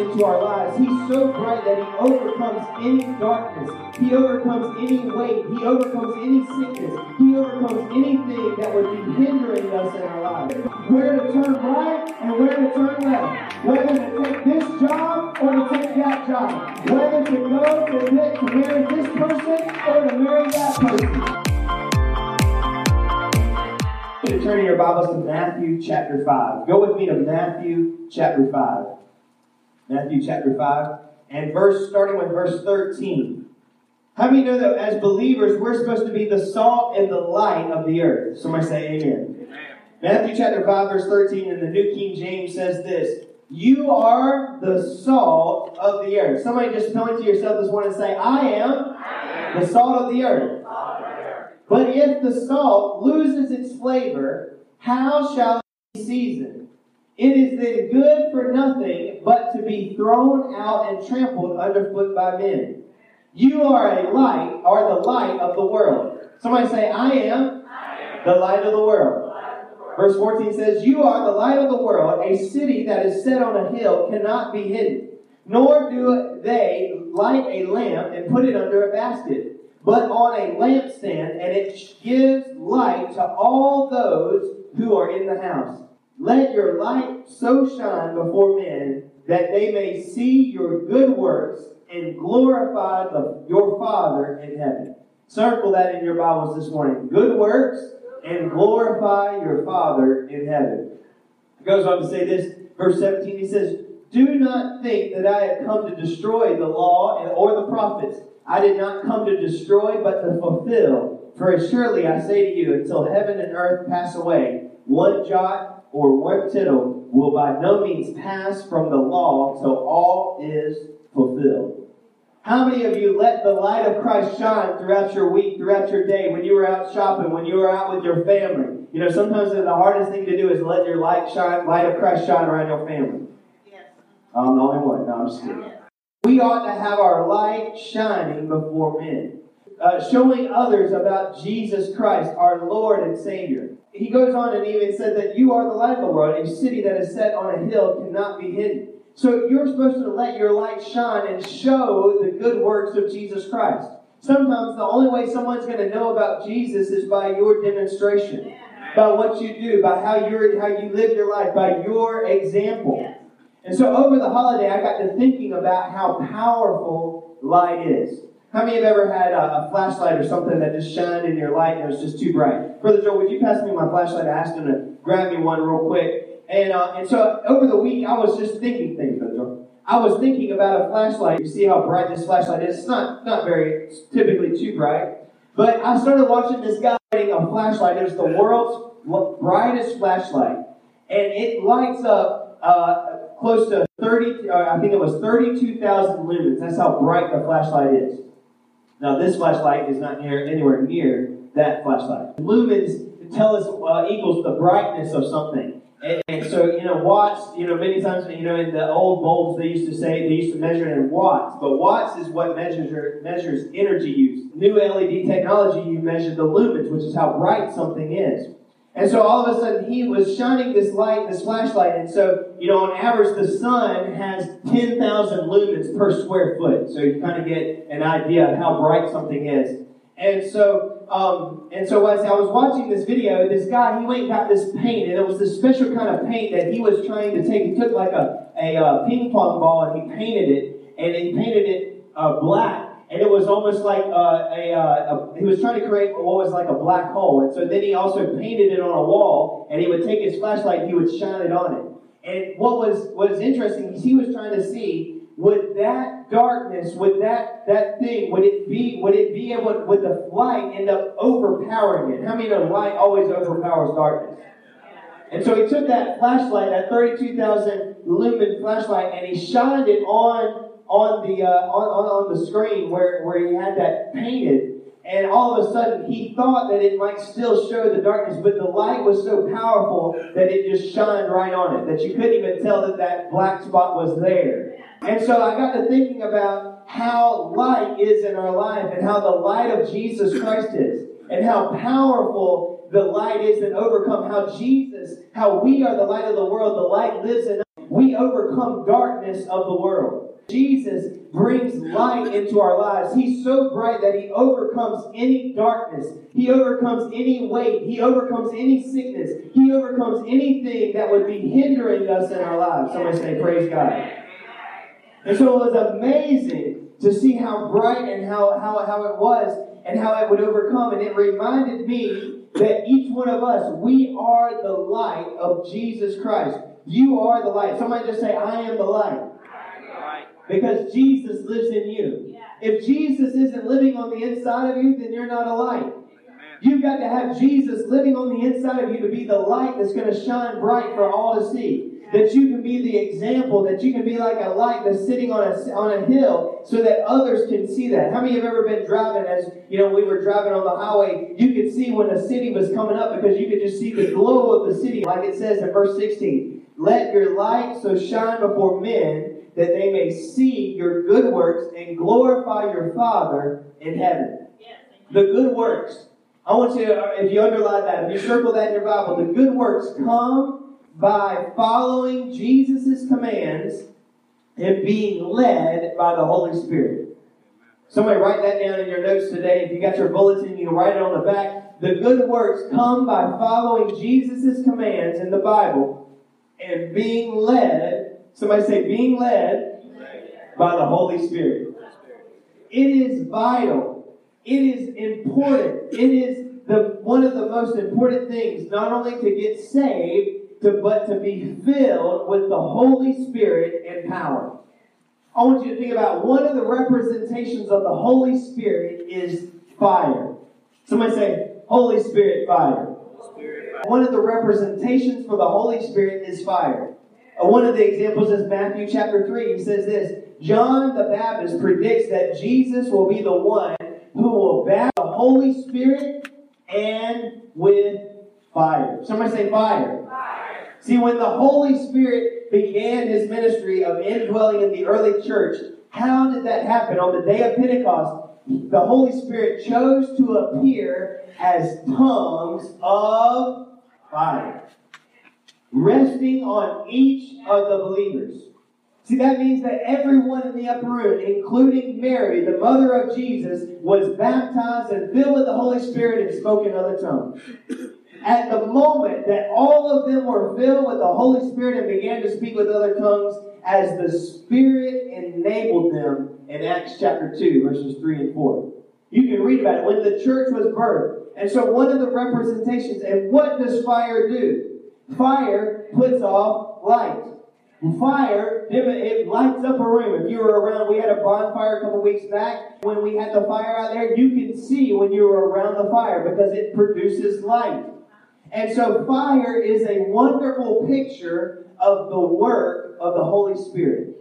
into our lives. He's so bright that He overcomes any darkness. He overcomes any weight. He overcomes any sickness. He overcomes anything that would be hindering us in our lives. Where to turn right and where to turn left. Whether to take this job or to take that job. Whether to go to, to marry this person or to marry that person turn your Bibles to Matthew chapter 5. Go with me to Matthew chapter 5. Matthew chapter 5. And verse starting with verse 13. How many know that as believers we're supposed to be the salt and the light of the earth? Somebody say amen. amen. Matthew chapter 5, verse 13 in the New King James says this. You are the salt of the earth. Somebody just point to yourself this morning and say, I am, I am. the salt of the earth. But if the salt loses its flavor, how shall it be seasoned? It is then good for nothing but to be thrown out and trampled underfoot by men. You are a light, are the light of the world. Somebody say, I am, I am. the light of the world. Verse 14 says, You are the light of the world. A city that is set on a hill cannot be hidden. Nor do they light a lamp and put it under a basket but on a lampstand, and it gives light to all those who are in the house. Let your light so shine before men that they may see your good works and glorify the, your Father in heaven. Circle that in your Bibles this morning. Good works and glorify your Father in heaven. It goes on to say this, verse 17, he says, Do not think that I have come to destroy the law or the prophets. I did not come to destroy, but to fulfill. For surely I say to you, until heaven and earth pass away, one jot or one tittle will by no means pass from the law till all is fulfilled. How many of you let the light of Christ shine throughout your week, throughout your day, when you were out shopping, when you were out with your family? You know, sometimes the hardest thing to do is let your light shine, light of Christ shine around your family. Yes. I'm the only one. No, I'm just kidding. We ought to have our light shining before men, uh, showing others about Jesus Christ, our Lord and Savior. He goes on and even said that you are the light of the world. A city that is set on a hill cannot be hidden. So you're supposed to let your light shine and show the good works of Jesus Christ. Sometimes the only way someone's going to know about Jesus is by your demonstration, by what you do, by how you how you live your life, by your example. And so over the holiday, I got to thinking about how powerful light is. How many have ever had a, a, flashlight or something that just shined in your light and it was just too bright? Brother Joe, would you pass me my flashlight? I asked him to grab me one real quick. And, uh, and so over the week, I was just thinking things, Brother Joe. I was thinking about a flashlight. You see how bright this flashlight is? It's not, not very, typically too bright. But I started watching this guy lighting a flashlight. It was the world's brightest flashlight. And it lights up uh, close to 30, uh, I think it was 32,000 lumens. That's how bright the flashlight is. Now, this flashlight is not near anywhere near that flashlight. Lumens tell us uh, equals the brightness of something. And, and, so, you know, watts, you know, many times, you know, in the old bulbs, they used to say, they used to measure in watts. But watts is what measures, measures energy use. New LED technology, you measure the lumens, which is how bright something is. And so all of a sudden he was shining this light, this flashlight. And so, you know, on average, the sun has 10,000 lumens per square foot. So you kind of get an idea of how bright something is. And so, um, and so as I was watching this video, this guy, he went and got this paint, and it was this special kind of paint that he was trying to take. He took like a, a, uh, ping pong ball and he painted it, and he painted it uh, black and it was almost like uh, a, uh, a, he was trying to create what was like a black hole. And so then he also painted it on a wall, and he would take his flashlight, he would shine it on it. And what was what was interesting is he was trying to see would that darkness, would that that thing, would it be would it be able would the light end up overpowering it? How many know light always overpowers darkness? And so he took that flashlight, that 32,000 lumen flashlight, and he shined it on on the uh, on, on, on the screen where, where he had that painted, and all of a sudden he thought that it might still show the darkness, but the light was so powerful that it just shined right on it, that you couldn't even tell that that black spot was there. And so I got to thinking about how light is in our life and how the light of Jesus Christ is, and how powerful the light is that overcome, how Jesus, how we are the light of the world, the light lives in us we overcome darkness of the world. Jesus brings light into our lives. He's so bright that he overcomes any darkness. He overcomes any weight. He overcomes any sickness. He overcomes anything that would be hindering us in our lives. Somebody say, Praise God. And so it was amazing to see how bright and how, how, how it was and how it would overcome. And it reminded me that each one of us, we are the light of Jesus Christ. You are the light. Somebody just say, I am the light. Because Jesus lives in you. If Jesus isn't living on the inside of you, then you're not a light. You've got to have Jesus living on the inside of you to be the light that's going to shine bright for all to see that you can be the example, that you can be like a light that's sitting on a, on a hill so that others can see that. How many have ever been driving as, you know, we were driving on the highway, you could see when the city was coming up because you could just see the glow of the city, like it says in verse 16. Let your light so shine before men that they may see your good works and glorify your Father in heaven. The good works. I want you to, if you underline that, if you circle that in your Bible, the good works come by following Jesus' commands and being led by the Holy Spirit. Somebody write that down in your notes today. If you got your bulletin, you can write it on the back. The good works come by following Jesus' commands in the Bible and being led. Somebody say, being led by the Holy Spirit. It is vital. It is important. It is the one of the most important things, not only to get saved, to, but to be filled with the Holy Spirit and power. I want you to think about one of the representations of the Holy Spirit is fire. Somebody say, Holy Spirit, fire. Fire. One of the representations for the Holy Spirit is fire. Uh, one of the examples is Matthew chapter 3. He says this John the Baptist predicts that Jesus will be the one who will baptize the Holy Spirit and with fire. Somebody say fire. See, when the Holy Spirit began his ministry of indwelling in the early church, how did that happen? On the day of Pentecost, the Holy Spirit chose to appear as tongues of fire, resting on each of the believers. See, that means that everyone in the upper room, including Mary, the mother of Jesus, was baptized and filled with the Holy Spirit and spoke in other tongues at the moment that all of them were filled with the Holy Spirit and began to speak with other tongues as the Spirit enabled them in Acts chapter 2, verses 3 and 4. You can read about it when the church was birthed. And so, one of the representations, and what does fire do? Fire puts off light. Fire, it lights up a room. If you were around, we had a bonfire a couple weeks back. When we had the fire out there, you can see when you were around the fire because it produces light. And so fire is a wonderful picture of the work of the Holy Spirit.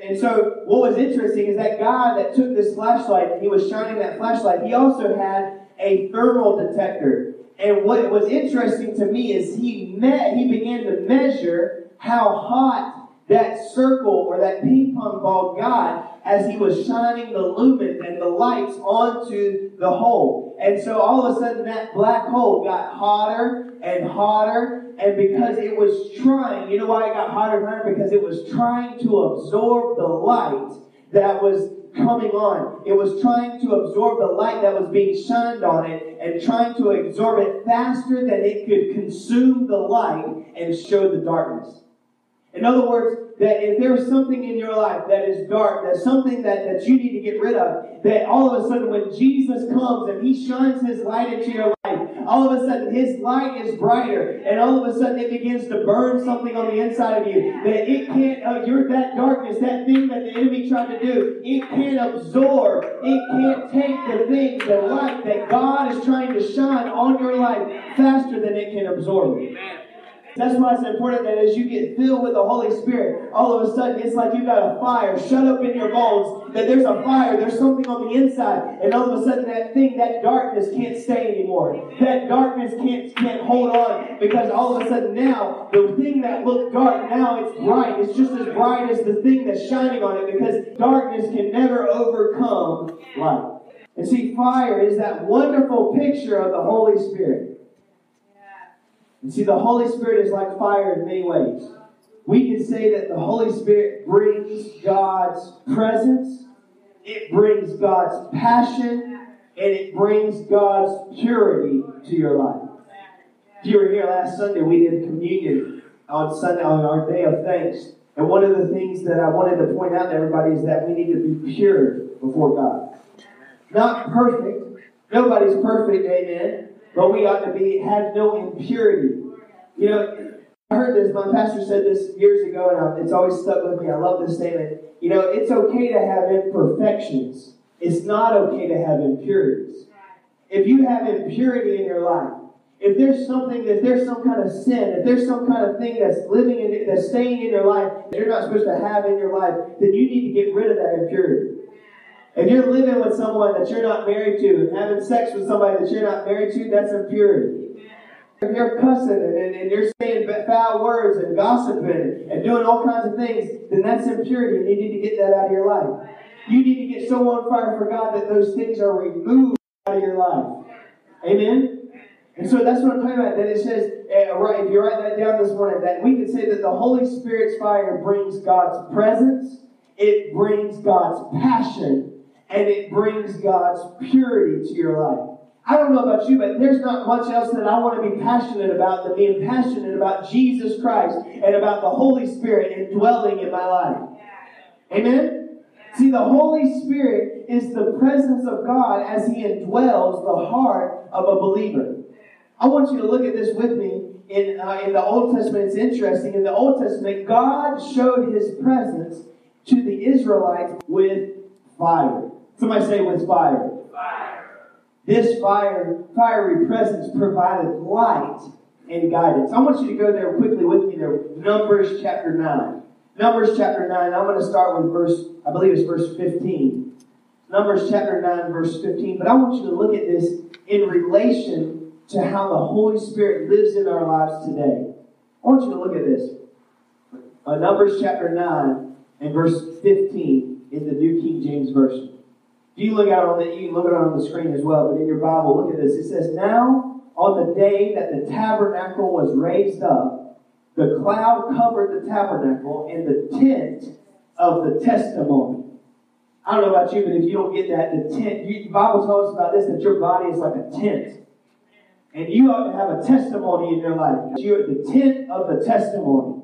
And so what was interesting is that guy that took this flashlight he was shining that flashlight, he also had a thermal detector. And what was interesting to me is he met, he began to measure how hot that circle or that ping pong ball got as he was shining the lumen and the lights onto the hole. And so all of a sudden that black hole got hotter and hotter. And because it was trying, you know why it got hotter and hotter? Because it was trying to absorb the light that was coming on. It was trying to absorb the light that was being shined on it and trying to absorb it faster than it could consume the light and show the darkness. In other words, that if there's something in your life that is dark, that's something that, that you need to get rid of, that all of a sudden when Jesus comes and he shines his light into your life, all of a sudden his light is brighter, and all of a sudden it begins to burn something on the inside of you. That it can't, uh, you're that darkness, that thing that the enemy tried to do, it can't absorb, it can't take the thing, the light that God is trying to shine on your life faster than it can absorb. Amen. That's why it's important that as you get filled with the Holy Spirit, all of a sudden it's like you got a fire shut up in your bones, that there's a fire, there's something on the inside, and all of a sudden that thing, that darkness can't stay anymore. That darkness can't, can't hold on because all of a sudden now, the thing that looked dark, now it's bright. It's just as bright as the thing that's shining on it because darkness can never overcome light. And see, fire is that wonderful picture of the Holy Spirit. And see, the Holy Spirit is like fire in many ways. we can say that the Holy Spirit brings God's presence, it brings God's passion, and it brings God's purity to your life. If you were here last Sunday, we did communion on Sunday on our day of thanks. And one of the things that I wanted to point out to everybody is that we need to be pure before God. Not perfect. Nobody's perfect, amen. But we ought to be have no impurity. You know, I heard this. My pastor said this years ago, and it's always stuck with me. I love this statement. You know, it's okay to have imperfections. It's not okay to have impurities. If you have impurity in your life, if there's something, if there's some kind of sin, if there's some kind of thing that's living in, that's staying in your life that you're not supposed to have in your life, then you need to get rid of that impurity. If you're living with someone that you're not married to and having sex with somebody that you're not married to, that's impurity. If you're cussing and, and, you're saying foul words and gossiping and doing all kinds of things, then that's impurity and you need to get that out of your life. You need to get so on fire for God that those things are removed out of your life. Amen? And so that's what I'm talking about. That it says, uh, right, if you write that down this morning, that we can say that the Holy Spirit's fire brings God's presence, it brings God's passion, and it brings God's purity to your life. I don't know about you, but there's not much else that I want to be passionate about than being passionate about Jesus Christ and about the Holy Spirit indwelling in my life. Amen? See, the Holy Spirit is the presence of God as He indwells the heart of a believer. I want you to look at this with me in, uh, in the Old Testament. It's interesting. In the Old Testament, God showed His presence to the Israelites with fire. Somebody say, with fire. Fire. This fire, fiery presence provided light and guidance. I want you to go there quickly with me there. Numbers chapter 9. Numbers chapter 9. I'm going to start with verse, I believe it's verse 15. Numbers chapter 9, verse 15. But I want you to look at this in relation to how the Holy Spirit lives in our lives today. I want you to look at this. Uh, Numbers chapter 9 and verse 15 in the New King James Version. You look it on the you look it on the screen as well, but in your Bible, look at this. It says, Now on the day that the tabernacle was raised up, the cloud covered the tabernacle and the tent of the testimony. I don't know about you, but if you don't get that, the tent, you, the Bible tells us about this that your body is like a tent. And you ought to have a testimony in your life. You're the tent of the testimony.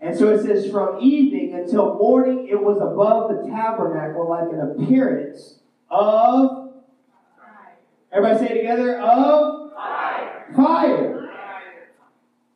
And so it says, from evening until morning, it was above the tabernacle like an appearance of everybody say it together of fire. fire.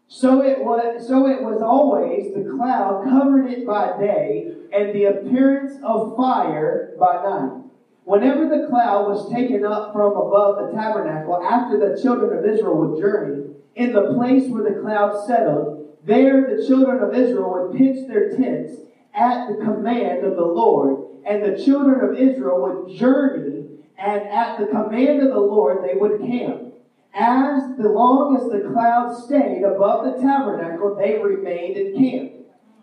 So it was so it was always the cloud covered it by day and the appearance of fire by night. Whenever the cloud was taken up from above the tabernacle after the children of Israel would journey, in the place where the cloud settled, there the children of Israel would pitch their tents at the command of the Lord and the children of Israel would journey, and at the command of the Lord they would camp. As the long as the cloud stayed above the tabernacle, they remained in camp.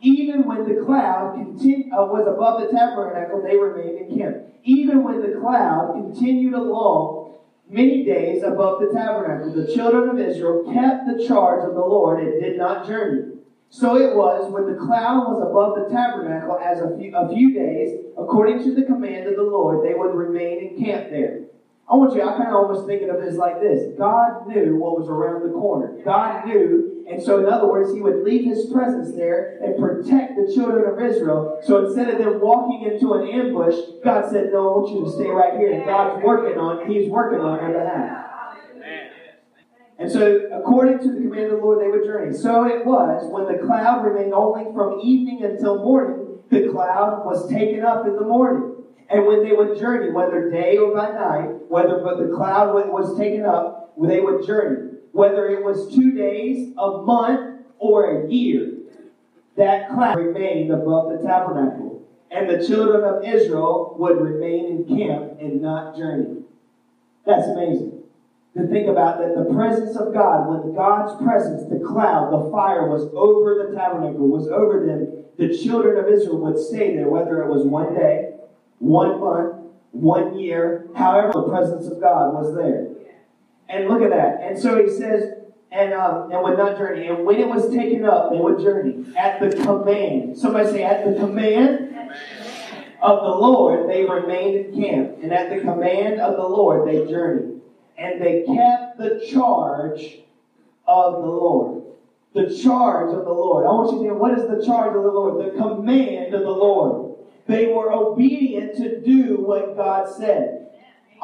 Even when the cloud continu- uh, was above the tabernacle, they remained in camp. Even when the cloud continued along many days above the tabernacle, the children of Israel kept the charge of the Lord and did not journey. So it was when the cloud was above the tabernacle as a few, a few days, according to the command of the Lord, they would remain in camp there. I want you, I kind of almost thinking of this like this. God knew what was around the corner. God knew, and so in other words, He would leave His presence there and protect the children of Israel. So instead of them walking into an ambush, God said, No, I want you to stay right here. And God's working on, He's working on their behalf. And so, according to the command of the Lord, they would journey. So it was when the cloud remained only from evening until morning, the cloud was taken up in the morning. And when they would journey, whether day or by night, whether but the cloud was taken up, they would journey. Whether it was two days, a month, or a year, that cloud remained above the tabernacle. And the children of Israel would remain in camp and not journey. That's amazing to think about that the presence of God, when God's presence, the cloud, the fire was over the tabernacle, was over them, the children of Israel would stay there, whether it was one day, one month, one year, however, the presence of God was there. And look at that. And so he says, and um, and would not journey. And when it was taken up, they would journey at the command. Somebody say, at the command of the Lord, they remained in camp, and at the command of the Lord, they journeyed, and they kept the charge of the Lord. The charge of the Lord. I want you to hear what is the charge of the Lord? The command of the Lord. They were obedient to do what God said.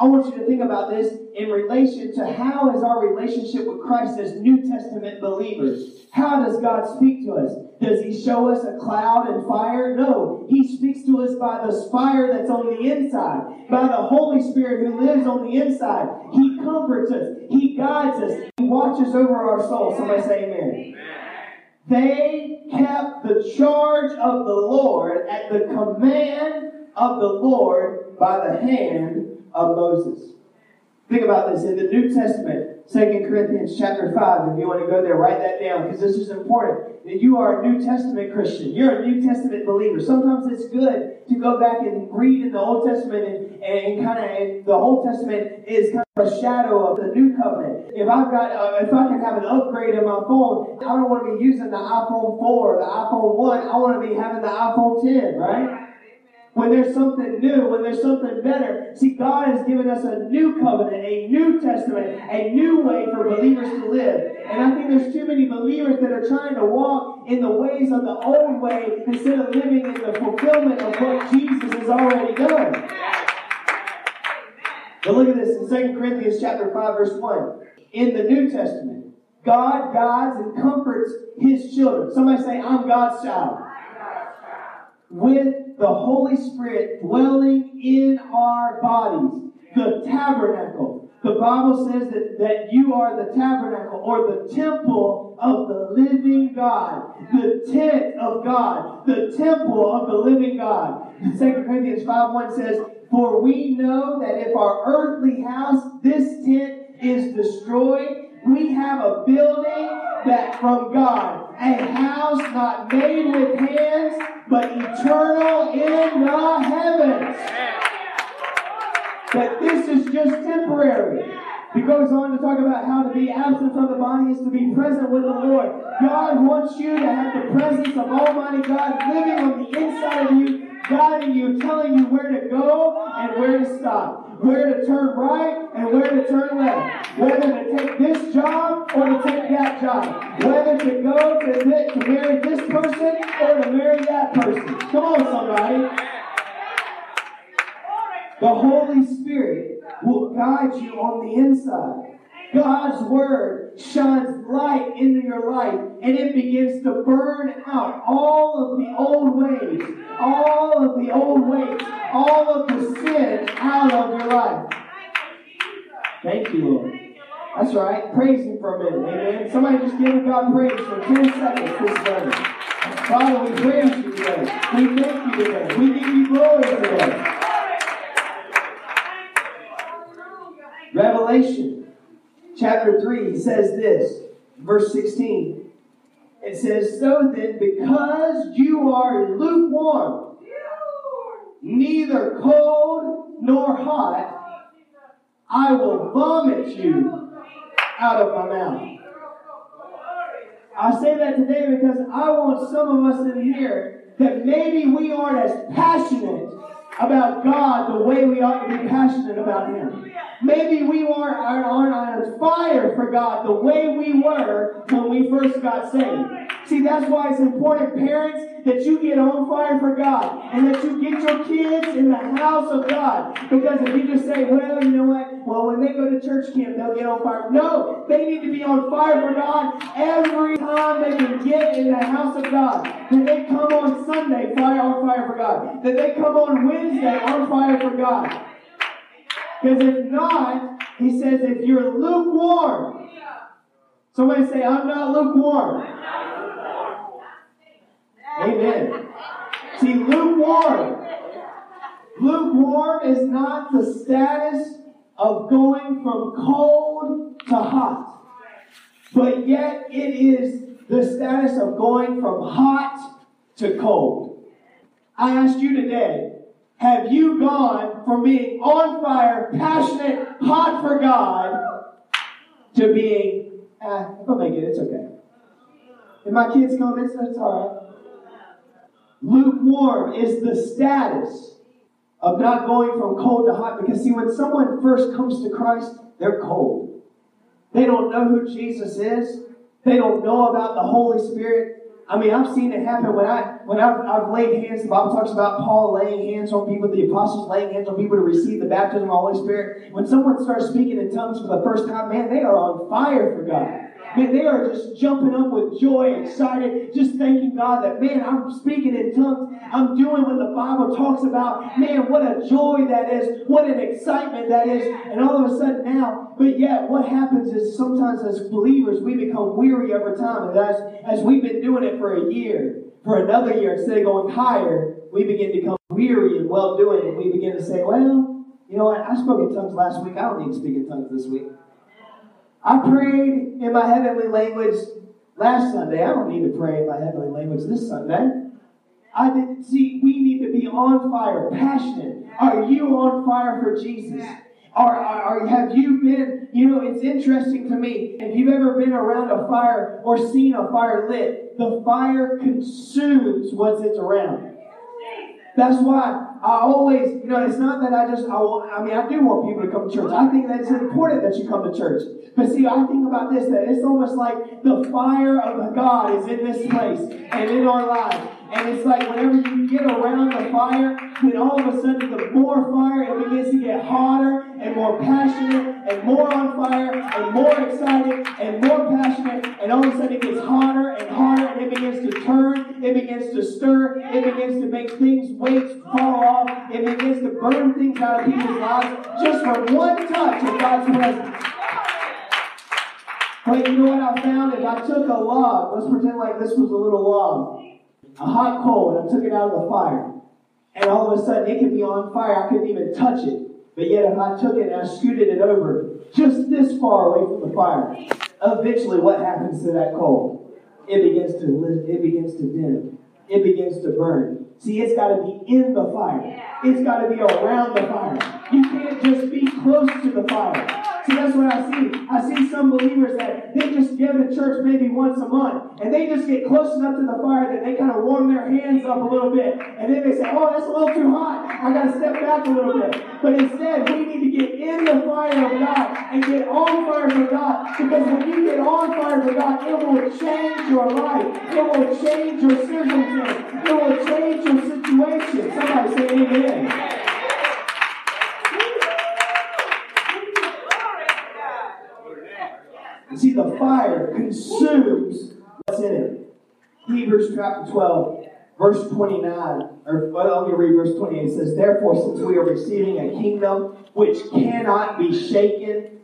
I want you to think about this in relation to how is our relationship with Christ as New Testament believers? How does God speak to us? Does He show us a cloud and fire? No. He speaks to us by the fire that's on the inside, by the Holy Spirit who lives on the inside. He comforts us, He guides us, He watches over our soul. Somebody say amen. They kept the charge of the Lord at the command of the Lord by the hand of Moses. Think about this in the New Testament, 2 Corinthians chapter 5. If you want to go there, write that down because this is important. That you are a New Testament Christian. You're a New Testament believer. Sometimes it's good to go back and read in the Old Testament and, and kind of the Old Testament is kind of a shadow of the New Covenant. If I've got, uh, if I can have an upgrade in my phone, I don't want to be using the iPhone 4 or the iPhone 1. I want to be having the iPhone 10, right? When there's something new, when there's something better. See, God has given us a new covenant, a new testament, a new way for believers to live. And I think there's too many believers that are trying to walk in the ways of the old way instead of living in the fulfillment of what Jesus has already done. But look at this in 2 Corinthians chapter 5, verse 1. In the New Testament, God guides and comforts his children. Somebody say, I'm God's child. With the Holy Spirit dwelling in our bodies, the tabernacle. The Bible says that, that you are the tabernacle or the temple of the living God, the tent of God, the temple of the living God. 2 Corinthians 5 1 says, For we know that if our earthly house, this tent, is destroyed, we have a building that from God, a house not made with hands, but eternal in the heavens. That this is just temporary. He goes on to talk about how to be absent from the body is to be present with the Lord. God wants you to have the presence of Almighty God living on the inside of you, guiding you, telling you where to go and where to stop where to turn right and where to turn left, whether to take this job or to take that job, whether to go to, to marry this person or to marry that person. Come on, somebody. The Holy Spirit will guide you on the inside. God's word shines light into your life and it begins to burn out all of the old ways, all of the old ways, all of the sin out of your life. Thank you, Lord. That's right. Praise Him for a minute. Amen. Somebody just give God praise for 10 seconds this morning. Father, we praise you today. We thank you today. We give you glory today. Revelation chapter 3 says this, verse 16. It says, So then, because you are lukewarm, neither cold nor hot, I will vomit you out of my mouth. I say that today because I want some of us in here that maybe we aren't as passionate about God the way we ought to be passionate about Him. Maybe we aren't, aren't on fire for God the way we were when we first got saved. See, that's why it's important, parents, that you get on fire for God and that you get your kids in the house of God. Because if you just say, well, you know what? Well, when they go to church camp, they'll get on fire. No, they need to be on fire for God every time they can get in the house of God. That they come on Sunday, fire on fire for God. That they come on Wednesday on fire for God. Because if not, he says, if you're lukewarm, somebody say, I'm not lukewarm. Amen. See, lukewarm. Lukewarm is not the status of going from cold to hot, but yet it is the status of going from hot to cold. I ask you today, have you gone from being on fire, passionate, hot for God, to being ah, if I make it, it's okay. If my kids come, it's, it's all right. Lukewarm is the status of not going from cold to hot. Because, see, when someone first comes to Christ, they're cold. They don't know who Jesus is, they don't know about the Holy Spirit. I mean, I've seen it happen when I when I've, I've laid hands. The Bible talks about Paul laying hands on people, the apostles laying hands on people to receive the baptism of the Holy Spirit. When someone starts speaking in tongues for the first time, man, they are on fire for God. Man, they are just jumping up with joy, excited, just thanking God that, man, I'm speaking in tongues. I'm doing what the Bible talks about. Man, what a joy that is. What an excitement that is. And all of a sudden now, but yet what happens is sometimes as believers, we become weary over time. And as, as we've been doing it for a year, for another year, instead of going higher, we begin to become weary and well doing. And we begin to say, well, you know what? I spoke in tongues last week. I don't need to speak in tongues this week. I prayed in my heavenly language last Sunday. I don't need to pray in my heavenly language this Sunday. I didn't see, we need to be on fire, passionate. Are you on fire for Jesus? Or, or, have you been, you know, it's interesting to me. If you've ever been around a fire or seen a fire lit, the fire consumes what it's around. That's why I always, you know, it's not that I just, I want, I mean, I do want people to come to church. I think that it's important that you come to church. But see, I think about this, that it's almost like the fire of God is in this place and in our lives. And it's like whenever you get around the fire, then all of a sudden the more fire, it begins to get hotter and more passionate and more on fire and more excited and more passionate. And all of a sudden it gets hotter and hotter and it begins to turn, it begins to stir, it begins to make things, weights fall off, it begins to burn things out of people's lives just from one touch of God's presence. But you know what I found? If I took a log, let's pretend like this was a little log a hot coal and I took it out of the fire. And all of a sudden it could be on fire. I couldn't even touch it. But yet if I took it and I scooted it over just this far away from the fire, eventually what happens to that coal? It begins to live, it begins to dim. It begins to burn. See, it's got to be in the fire. It's got to be around the fire. You can't just be close to the fire. See, that's what I see. I see some believers that they just give to church maybe once a month, and they just get close enough to the fire that they kind of warm their hands up a little bit, and then they say, "Oh, that's a little too hot. I got to step back a little bit." But instead, we need to get in the fire of God and get on fire for God, because when you get on fire for God, it will change your life. It will change your circumstance. It will change your situation. Somebody say Amen. Fire consumes what's in it. Hebrews chapter 12, verse 29, or well, let me read verse 28. It says, Therefore, since we are receiving a kingdom which cannot be shaken,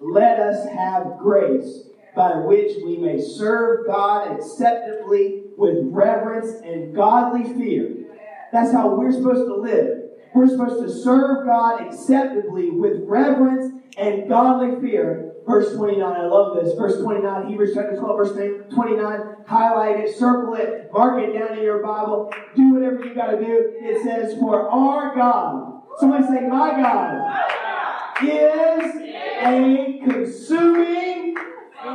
let us have grace by which we may serve God acceptably with reverence and godly fear. That's how we're supposed to live. We're supposed to serve God acceptably with reverence and godly fear. Verse 29, I love this. Verse 29, Hebrews chapter 12, verse 29, highlight it, circle it, mark it down in your Bible, do whatever you got to do. It says, For our God, somebody say, My God, is a consuming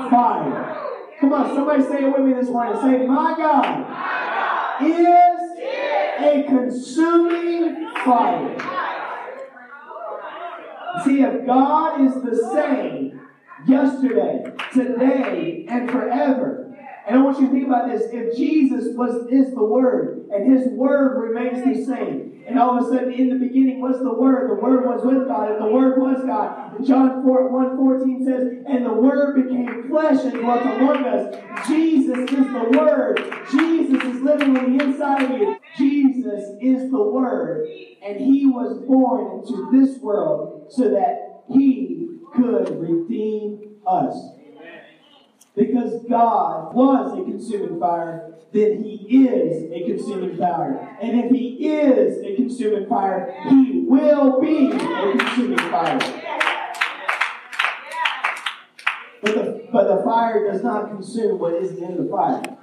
fire. Come on, somebody say it with me this morning. Say, My God is a consuming fire. See, if God is the same yesterday, today, and forever, and I want you to think about this. If Jesus was is the Word, and His Word remains the same, and all of a sudden in the beginning was the Word, the Word was with God, and the Word was God. John 4, 1 14 says, And the Word became flesh and dwelt among us. Jesus is the Word. Jesus is living on the inside of you. Jesus is the Word. And He was born into this world so that He could redeem us. Because God was a consuming fire, then He is a consuming fire. And if He is a consuming fire, He will be a consuming fire. But the, but the fire does not consume what is in the fire.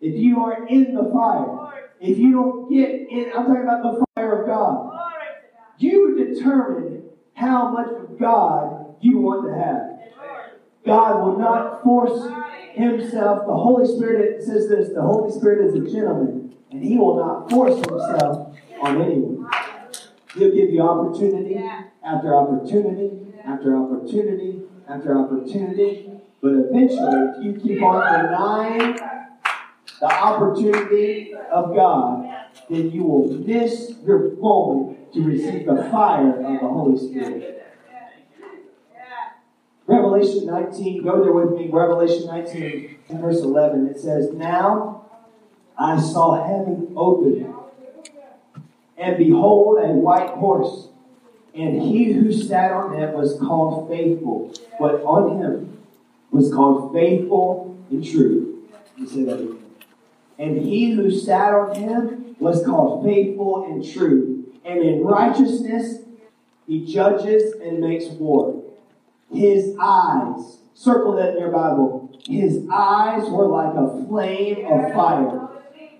If you are in the fire, if you don't get in, I'm talking about the fire of God, you determine how much God you want to have. God will not force himself. The Holy Spirit says this the Holy Spirit is a gentleman, and he will not force himself on anyone. He'll give you opportunity after opportunity after opportunity after opportunity. But eventually, if you keep on denying the opportunity of God, then you will miss your moment to receive the fire of the Holy Spirit. Revelation 19, go there with me. Revelation 19, verse 11. It says, Now I saw heaven open, and behold, a white horse. And he who sat on it was called faithful, but on him was called faithful and true. Me say that again. And he who sat on him was called faithful and true. And in righteousness he judges and makes war. His eyes, circle that in your Bible, his eyes were like a flame of fire.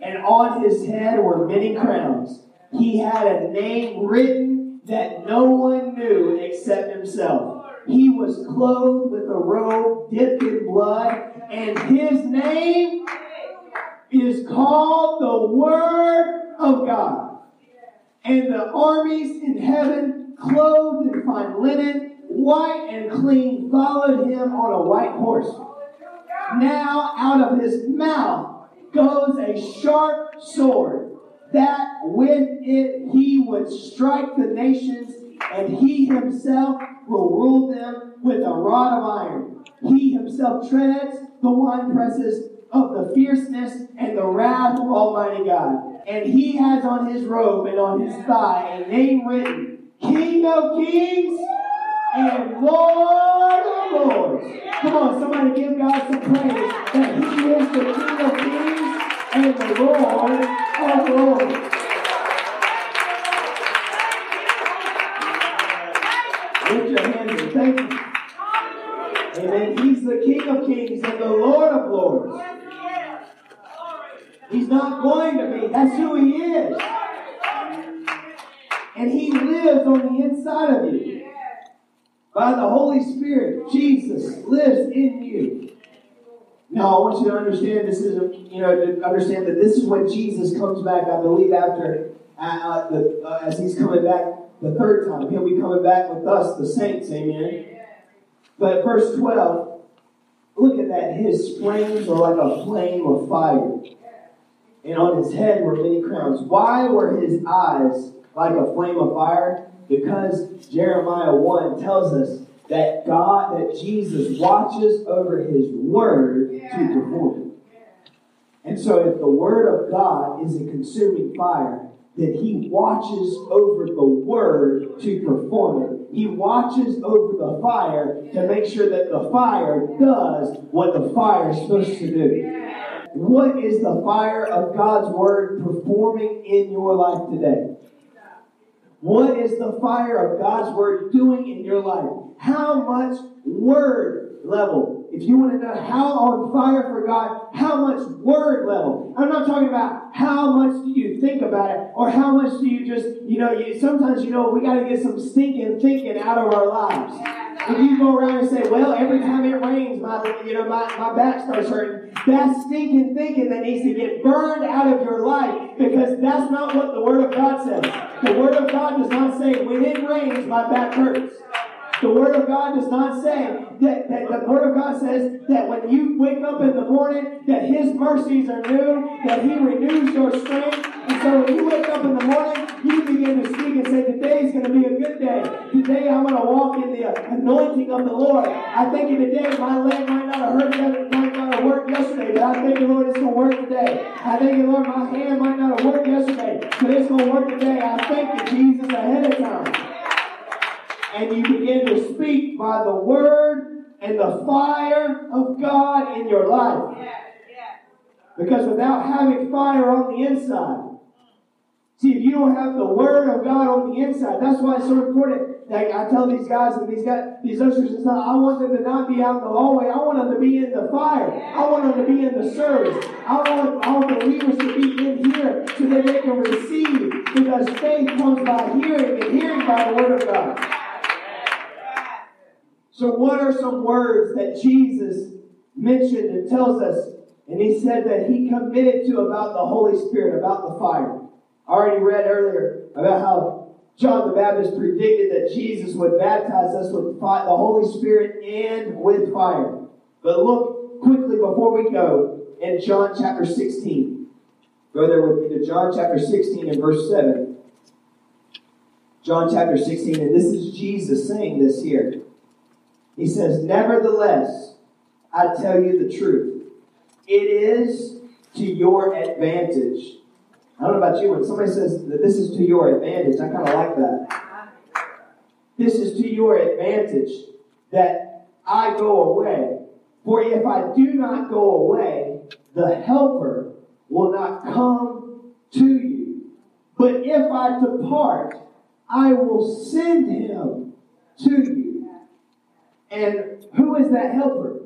And on his head were many crowns. He had a name written that no one knew except himself. He was clothed with a robe dipped in blood, and his name is called the Word of God. And the armies in heaven, clothed in fine linen, white and clean, followed him on a white horse. Now out of his mouth goes a sharp sword, that with it he would strike the nations, and he himself will rule them with a rod of iron. He himself treads the winepresses of the fierceness and the wrath of Almighty God. And he has on his robe and on his thigh a name written King of Kings and Lord of Lords. Come on, somebody give God some praise that He is the King of Kings and the Lord of Lords. Lift your hands and thank Him. Amen. He's the King of Kings and the Lord of Lords. He's not going to be. That's who He is. And He lives on the inside of you. By the Holy Spirit, Jesus lives in you. Now, I want you to understand this is, you know, to understand that this is when Jesus comes back, I believe, after, uh, uh, the, uh, as he's coming back the third time. He'll be coming back with us, the saints, amen. But verse 12, look at that. His flames are like a flame of fire, and on his head were many crowns. Why were his eyes like a flame of fire? Because Jeremiah 1 tells us that God, that Jesus watches over his word to perform it. And so if the word of God is a consuming fire, then he watches over the word to perform it. He watches over the fire to make sure that the fire does what the fire is supposed to do. What is the fire of God's word performing in your life today? What is the fire of God's word doing in your life? How much word level? If you want to know how on fire for God, how much word level? I'm not talking about how much do you think about it or how much do you just, you know, you, sometimes, you know, we got to get some stinking thinking out of our lives. If you go around and say, well, every time it rains, my, you know, my, my back starts hurting, that's stinking thinking that needs to get burned out of your life because that's not what the Word of God says. The Word of God does not say, when it rains, my back hurts. The Word of God does not say that, that the Word of God says that when you wake up in the morning, that His mercies are new, that He renews your strength. And so when you wake up in the morning, you begin to speak and say, Today is going to be a good day. Today I'm going to walk in the anointing of the Lord. I thank you today, my leg might not have hurt that might not have worked yesterday, but I thank you, Lord, it's going to work today. I thank you, Lord, my hand might not have worked yesterday, but it's going to work today. I thank you, Jesus, ahead of time and you begin to speak by the word and the fire of God in your life. Because without having fire on the inside, see, if you don't have the word of God on the inside, that's why it's so important. Like I tell these guys and these guys, these ushers and stuff, I want them to not be out in the hallway. I want them to be in the fire. I want them to be in the service. I want all the believers to be in here so that they can receive. Because faith comes by hearing and hearing by the word of God. So, what are some words that Jesus mentioned and tells us? And he said that he committed to about the Holy Spirit, about the fire. I already read earlier about how John the Baptist predicted that Jesus would baptize us with the Holy Spirit and with fire. But look quickly before we go in John chapter 16. Go there with me to John chapter 16 and verse 7. John chapter 16, and this is Jesus saying this here. He says, Nevertheless, I tell you the truth. It is to your advantage. I don't know about you, when somebody says that this is to your advantage, I kind of like that. This is to your advantage that I go away. For if I do not go away, the Helper will not come to you. But if I depart, I will send him to you. And who is that helper?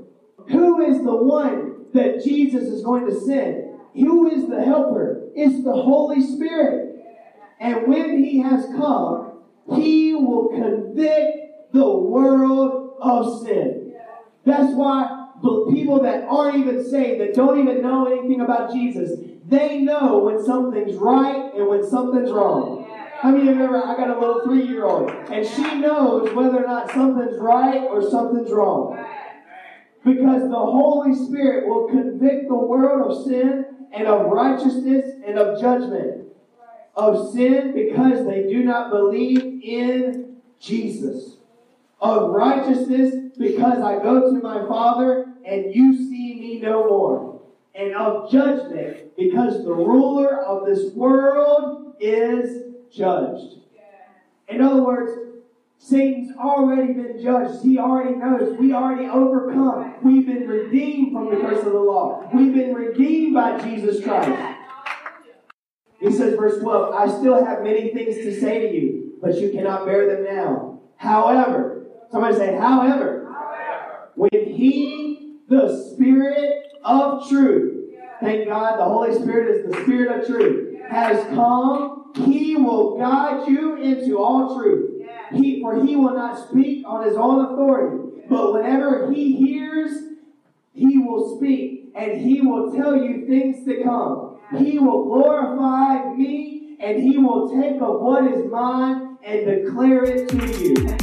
Who is the one that Jesus is going to send? Who is the helper? It's the Holy Spirit. And when he has come, he will convict the world of sin. That's why the people that aren't even saved, that don't even know anything about Jesus, they know when something's right and when something's wrong. How many of you ever, I got a little three year old, and she knows whether or not something's right or something's wrong. Because the Holy Spirit will convict the world of sin and of righteousness and of judgment. Of sin because they do not believe in Jesus. Of righteousness because I go to my Father and you see me no more. And of judgment because the ruler of this world is judged. In other words, Satan's already been judged. He already knows. We already overcome. We've been redeemed from the curse of the law. We've been redeemed by Jesus Christ. He says, verse 12, I still have many things to say to you, but you cannot bear them now. However, somebody say, however, when he, the Spirit of truth, thank God the Holy Spirit is the Spirit of truth, has come, he will guide you into all truth. He, for he will not speak on his own authority, but whenever he hears, he will speak, and he will tell you things to come. He will glorify me, and he will take of what is mine and declare it to you.